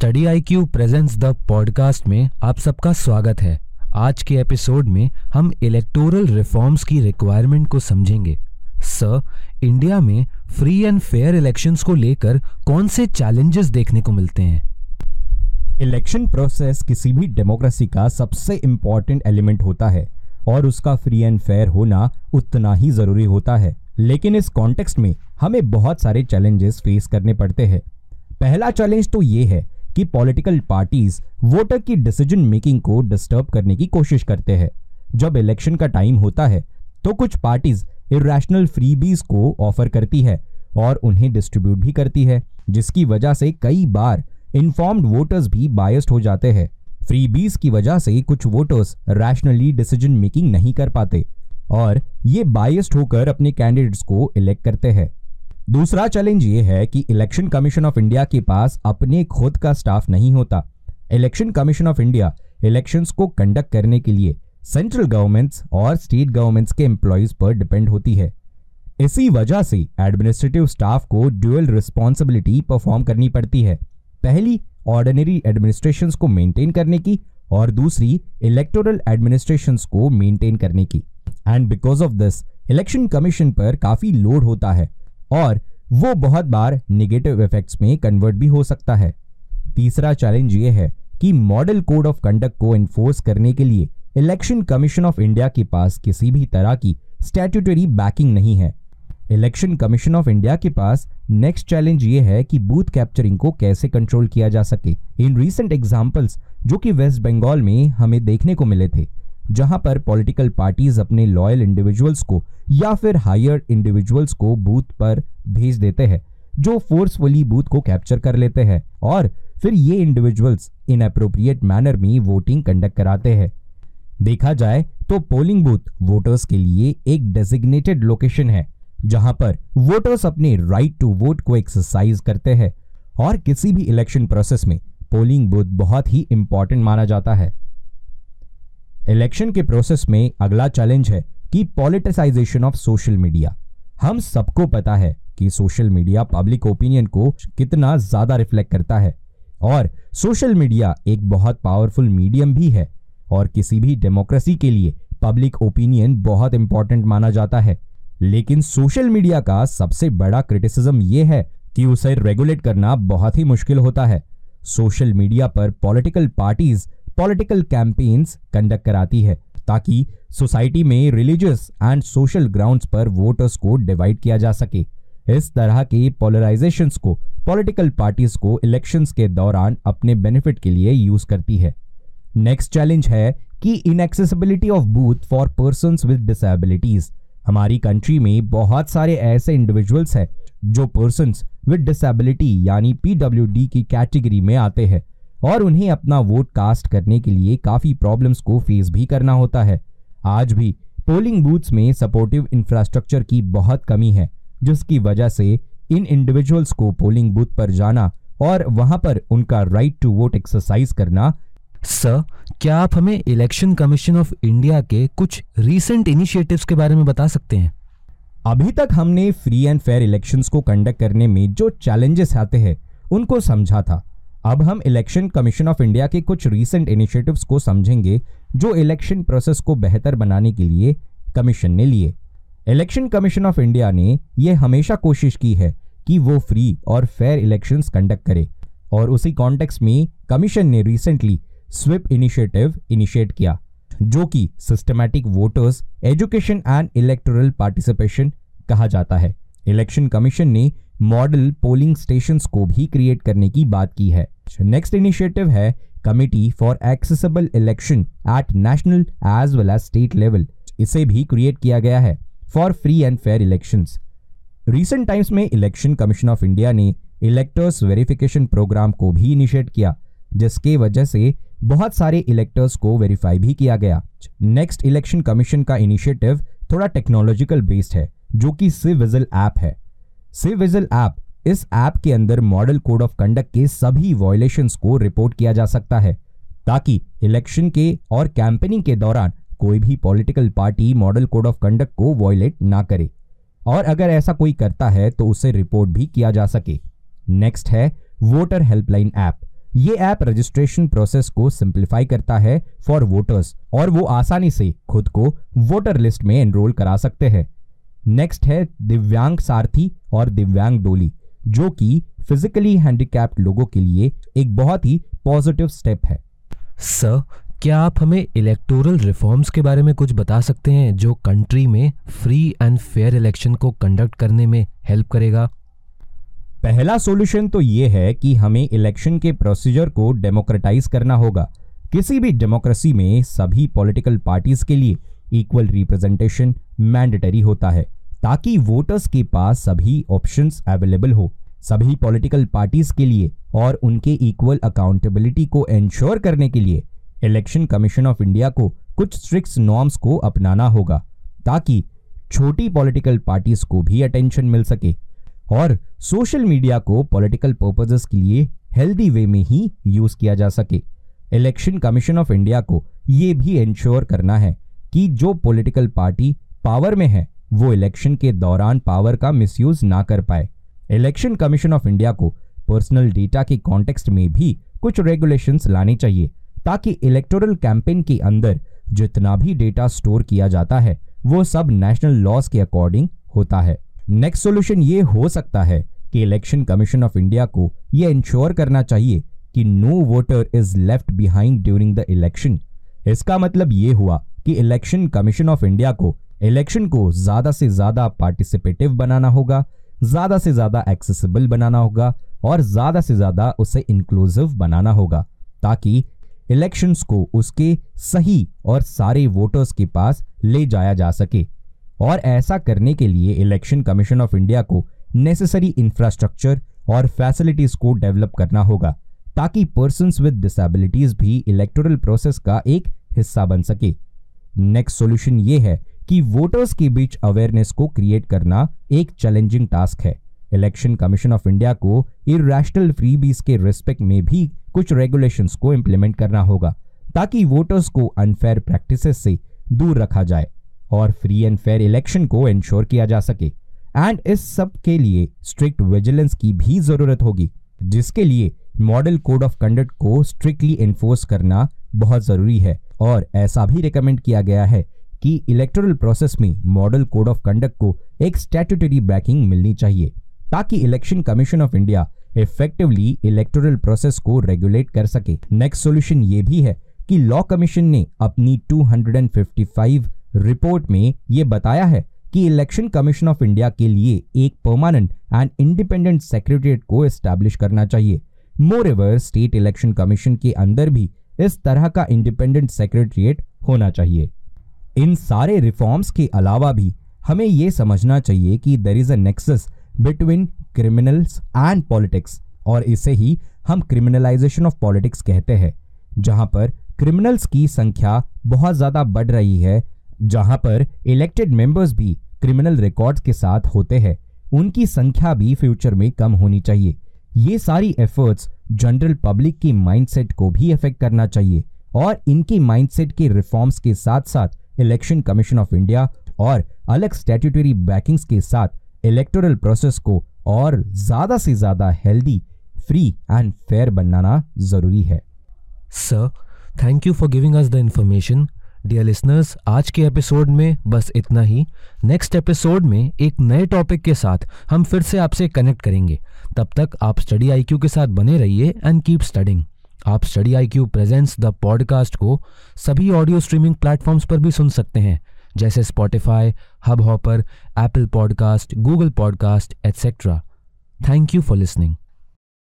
Study I Q presents the podcast में आप सबका स्वागत है। आज के एपिसोड में हम इलेक्टोरल रिफॉर्म्स की रिक्वायरमेंट को समझेंगे। सर, इंडिया में फ्री एंड फेयर इलेक्शंस को लेकर कौन से चैलेंजेस देखने को मिलते हैं? इलेक्शन प्रोसेस किसी भी डेमोक्रेसी का सबसे इंपॉर्टेंट एलिमेंट होता है, और उसका फ्री एंड फेयर होना उतना ही ज़रूरी होता है। लेकिन इस कॉन्टेक्स्ट में हमें बहुत सारे चैलेंजेस फेस करने पड़ते हैं। पहला चैलेंज तो ये है कि पॉलिटिकल पार्टीज़ वोटर की डिसीज़न मेकिंग को डिस्टर्ब करने की कोशिश करते हैं। जब इलेक्शन का टाइम होता है तो कुछ पार्टीज़ इरेशनल फ्रीबीज को ऑफ़र करती है और उन्हें डिस्ट्रीब्यूट भी करती है, जिसकी वजह से कई बार इन्फॉर्म्ड वोटर्स भी बायस्ड हो जाते हैं। फ्रीबीज की वजह से कुछ वोटर्स रैशनली डिसीज़न मेकिंग नहीं कर पाते और ये बायस्ड होकर अपने कैंडिडेट्स को इलेक्ट करते हैं। दूसरा चैलेंज ये है कि इलेक्शन कमीशन ऑफ़ इंडिया के पास अपने खुद का स्टाफ नहीं होता। Election commission of India elections को कंडक्ट करने के लिए सेंट्रल गवर्नमेंट्स और स्टेट गवर्नमेंट्स के एम्प्लॉयज़ पर डिपेंड होती है। इसी वजह से एडमिनिस्ट्रेटिव स्टाफ को ड्यूअल रिस्पॉन्सिबिलिटी परफॉर्म करनी पड़ती है। पहली ऑर्डिनरी एडमिनिस्ट्रेशन को मेंटेन करने की और दूसरी इलेक्टोरल एडमिनिस्ट्रेशन को मेंटेन करने की। And because of this election commission पर काफ़ी लोड होता है। और वो बहुत बार निगेटिव इफेक्ट्स में कन्वर्ट भी हो सकता है। तीसरा चैलेंज ये है कि मॉडल कोड ऑफ़ कंडक्ट को इन्फोर्स करने के लिए इलेक्शन कमीशन ऑफ़ इंडिया के पास किसी भी तरह की स्टैट्यूटरी बैकिंग नहीं है। इलेक्शन कमीशन ऑफ़ इंडिया के पास नेक्स्ट चैलेंज ये है कि बूथ कैप्चरिंग को कैसे कंट्रोल किया जा सके। इन रीसेंट एग्जांपल्स जो कि वेस्ट बंगाल में हमें देखने को मिले थे जहाँ पर पॉलिटिकल पार्टीज़ अपने लॉयल इंडिविजुअल्स को या फिर हायर इंडिविजुअल्स को बूथ पर भेज देते हैं, जो फोर्सफुली बूथ को कैप्चर कर लेते हैं और फिर ये इंडिविजुअल्स इन अप्रोप्रिएट मैनर में वोटिंग कंडक्ट कराते हैं। देखा जाए तो पोलिंग बूथ वोटर्स के लिए एक डेजिग्नेटेड लोकेशन है, जहाँ पर वोटर्स अपने राइट टू वोट को एक्सरसाइज करते हैं और किसी भी इलेक्शन प्रोसेस में पोलिंग बूथ बहुत ही इंपॉर्टेंट माना जाता है। इलेक्शन के प्रोसेस में अगला चैलेंज है कि पॉलिटिसाइजेशन ऑफ़ सोशल मीडिया हम सबको पता है कि सोशल मीडिया पब्लिक ओपिनियन को कितना ज़्यादा रिफ्लेक्ट करता है और सोशल मीडिया एक बहुत पावरफुल मीडियम भी है और किसी भी डेमोक्रेसी के लिए पब्लिक ओपिनियन बहुत इंपॉर्टेंट माना जाता है। लेकिन सोशल मीडिया का सबसे बड़ा क्रिटिसिज्म यह है कि उसे रेगुलेट करना बहुत ही मुश्किल होता है। सोशल मीडिया पर political parties political campaigns conduct कराती है, ताकि सोसाइटी में रिलीजियस एंड सोशल ग्राउंड्स पर वोटर्स को डिवाइड किया जा सके। इस तरह के पोलराइजेशन को पॉलिटिकल पार्टीज़ को इलेक्शंस के दौरान अपने बेनिफिट के लिए यूज़ करती है। नेक्स्ट चैलेंज है कि inaccessibility of booth for person with disabilities हमारी कंट्री में बहुत सारे ऐसे इंडिविजुअल्स हैं, जो पर्सन विद डिसेबिलिटी यानी पीडब्ल्यूडी की कैटेगरी में आते हैं। और उन्हें अपना वोट कास्ट करने के लिए काफ़ी प्रॉब्लम्स को फेस भी करना होता है। आज भी पोलिंग बूथ्स में सपोर्टिव इंफ्रास्ट्रक्चर की बहुत कमी है जिसकी वजह से इन इंडिविजुअल्स को पोलिंग बूथ पर जाना और वहाँ पर उनका राइट टू वोट एक्सरसाइज करना। सर क्या आप हमें इलेक्शन कमीशन ऑफ़ इंडिया के कुछ रीसेंट इनिशिएटिव्स के बारे में बता सकते हैं? अभी तक हमने फ्री एंड फेयर इलेक्शंस को कंडक्ट करने में जो चैलेंजेस आते हैं उनको समझा था। अब हम इलेक्शन कमीशन ऑफ़ इंडिया के कुछ रीसेंट इनिशिएटिव्स को समझेंगे, जो इलेक्शन प्रोसेस को बेहतर बनाने के लिए कमीशन ने लिए। इलेक्शन कमीशन ऑफ़ इंडिया ने यह हमेशा कोशिश की है कि वो फ्री और फेयर इलेक्शंस कंडक्ट करे। और उसी कॉन्टेक्स्ट में कमीशन ने रिसेंटली स्विप इनिशिएटिव इनिशिएट किया, जो कि systematic voters education and electoral participation कहा जाता है। इलेक्शन कमीशन ने मॉडल पोलिंग स्टेशन को भी क्रिएट करने की बात की है। नेक्स्ट इनिशिएटिव है committee for accessible election at national as well as state level इसे भी क्रिएट किया गया है for free and fair election recent times में इलेक्शन कमीशन ऑफ़ इंडिया ने इलेक्टर्स वेरिफिकेशन प्रोग्राम को भी इनिशिएट किया, जिसके वजह से बहुत सारे इलेक्टर्स को वेरीफाई भी किया गया। नेक्स्ट इलेक्शन कमीशन का इनिशिएटिव थोड़ा टेक्नोलॉजिकल बेस्ड है, जो कि सिविजिल ऐप है। सिविजिल ऐप इस ऐप के अंदर मॉडल कोड ऑफ़ कंडक्ट के सभी वॉयलेशंस को रिपोर्ट किया जा सकता है, ताकि इलेक्शन के और कैंपेनिंग के दौरान कोई भी political party model code of conduct को वॉयलेट ना करे। और अगर ऐसा कोई करता है तो उसे रिपोर्ट भी किया जा सके। नेक्स्ट है वोटर हेल्पलाइन ऐप ये ऐप रजिस्ट्रेशन प्रोसेस को सिंप्लीफाई करता है फॉर वोटर्स और वो आसानी से खुद को वोटर लिस्ट में एनरोल करा सकते हैं। नेक्स्ट है दिव्यांग सारथी और दिव्यांग डोली जो कि फिजिकली हैंडीकैप्ड लोगों के लिए एक बहुत ही पॉजिटिव स्टेप है। सर क्या आप हमें इलेक्टोरल रिफॉर्म्स के बारे में कुछ बता सकते हैं जो कंट्री में फ्री एंड फेयर इलेक्शन को कंडक्ट करने में हेल्प करेगा? पहला सॉल्यूशन तो ये है कि हमें इलेक्शन के प्रोसीजर को डेमोक्रेटाइज करना होगा। किसी भी डेमोक्रेसी में सभी पॉलिटिकल पार्टीज़ के लिए इक्वल रिप्रेजेंटेशन मैंडेटरी होता है, ताकि वोटर्स के पास सभी ऑप्शंस अवेलेबल हो, सभी पॉलिटिकल पार्टीज़ के लिए और उनके इक्वल अकाउंटेबिलिटी को एंश्योर करने के लिए इलेक्शन कमीशन ऑफ़ इंडिया को कुछ स्ट्रिक्ट नॉर्म्स को अपनाना होगा, ताकि छोटी पॉलिटिकल पार्टीज़ को भी अटेंशन मिल सके और सोशल मीडिया को पॉलिटिकल पर्पजेस के लिए हेल्दी वे में ही यूज़ किया जा सके। इलेक्शन कमीशन ऑफ़ इंडिया को यह भी इंश्योर करना है कि जो पॉलिटिकल पार्टी पावर में है, वो इलेक्शन के दौरान पावर का मिसयूज ना कर पाए। इलेक्शन कमीशन ऑफ़ इंडिया को पर्सनल डेटा के कॉन्टेक्स्ट में भी कुछ रेगुलेशंस लाने चाहिए, ताकि इलेक्टोरल कैंपेन के अंदर जितना भी डेटा स्टोर किया जाता है, वो सब नेशनल लॉज के अकॉर्डिंग होता है। नेक्स्ट सोल्यूशन ये हो सकता है कि इलेक्शन कमीशन ऑफ़ इंडिया को यह इंश्योर करना चाहिए कि no voter is left behind during the election इसका मतलब ये हुआ कि इलेक्शन कमीशन ऑफ़ इंडिया को इलेक्शन को ज़्यादा से ज़्यादा पार्टिसिपेटिव बनाना होगा, ज़्यादा से ज़्यादा एक्सेसिबल बनाना होगा और ज़्यादा से ज़्यादा उसे इंक्लूसिव बनाना होगा, ताकि इलेक्शंस को उसके सही और सारे वोटर्स के पास ले जाया जा सके। और ऐसा करने के लिए इलेक्शन कमीशन ऑफ़ इंडिया को नेसेसरी इंफ्रास्ट्रक्चर और फैसिलिटीज़ को डेवलप करना होगा, ताकि पर्सन विद डिसेबिलिटीज भी इलेक्टोरल प्रोसेस का एक हिस्सा बन सके। नेक्स्ट सॉल्यूशन ये है कि वोटर्स के बीच अवेयरनेस को क्रिएट करना एक चैलेंजिंग टास्क है। इलेक्शन कमीशन ऑफ़ इंडिया को इरेशनल फ्रीबीज के रिस्पेक्ट में भी कुछ रेगुलेशंस को इम्प्लीमेंट करना होगा, ताकि वोटर्स को अनफेयर प्रैक्टिसेस से दूर रखा जाए और फ्री एंड फेयर इलेक्शन को इंश्योर किया जा सके। एंड इस सब के लिए स्ट्रिक्ट विजिलेंस की भी ज़रूरत होगी, जिसके लिए मॉडल कोड ऑफ़ कंडक्ट को स्ट्रिक्टली एनफोर्स करना बहुत ज़रूरी है और ऐसा भी रिकमेंड किया गया है कि इलेक्टोरल प्रोसेस में मॉडल कोड ऑफ़ कंडक्ट को एक स्टैट्यूटरी बैकिंग मिलनी चाहिए, ताकि election commission of India effectively electoral process को रेगुलेट कर सके। नेक्स्ट सॉल्यूशन ये भी है कि लॉ कमीशन ने अपनी 255 रिपोर्ट में ये बताया है कि इलेक्शन कमीशन ऑफ़ इंडिया के लिए एक परमानेंट एंड इंडिपेंडेंट सेक्रेटरीट को एस्टैब्लिश करना चाहिए। Moreover state election commission के अंदर भी इस तरह का इंडिपेंडेंट सेक्रेटरीट होना चाहिए। इन सारे रिफॉर्म्स के अलावा भी हमें यह समझना चाहिए कि there is a nexus between criminals and politics और इसे ही हम क्रिमिनलाइजेशन ऑफ़ पॉलिटिक्स कहते हैं, जहाँ पर क्रिमिनल्स की संख्या बहुत ज़्यादा बढ़ रही है, जहाँ पर इलेक्टेड मेंबर्स भी क्रिमिनल रिकॉर्ड्स के साथ होते हैं। उनकी संख्या भी फ्यूचर में कम होनी चाहिए। ये सारी एफर्ट्स जनरल पब्लिक की माइंडसेट को भी अफेक्ट करना चाहिए और इनकी माइंडसेट के रिफॉर्म्स के साथ साथ इलेक्शन कमीशन ऑफ़ इंडिया और अलग स्टैट्यूटरी बैकिंग्स के साथ इलेक्टोरल प्रोसेस को और ज़्यादा से ज़्यादा हेल्दी फ्री एंड फेयर बनाना ज़रूरी है। Sir thank you for giving us the information dear listeners आज के एपिसोड में बस इतना ही। नेक्स्ट एपिसोड में एक नए टॉपिक के साथ हम फिर से आपसे कनेक्ट करेंगे। तब तक आप स्टडी आईक्यू के साथ बने रहिए एंड कीप स्टडिंग आप study I Q presents the podcast को सभी ऑडियो स्ट्रीमिंग प्लेटफॉर्म्स पर भी सुन सकते हैं, जैसे Spotify Hubhopper Apple podcast Google podcast etcetera thank you for listening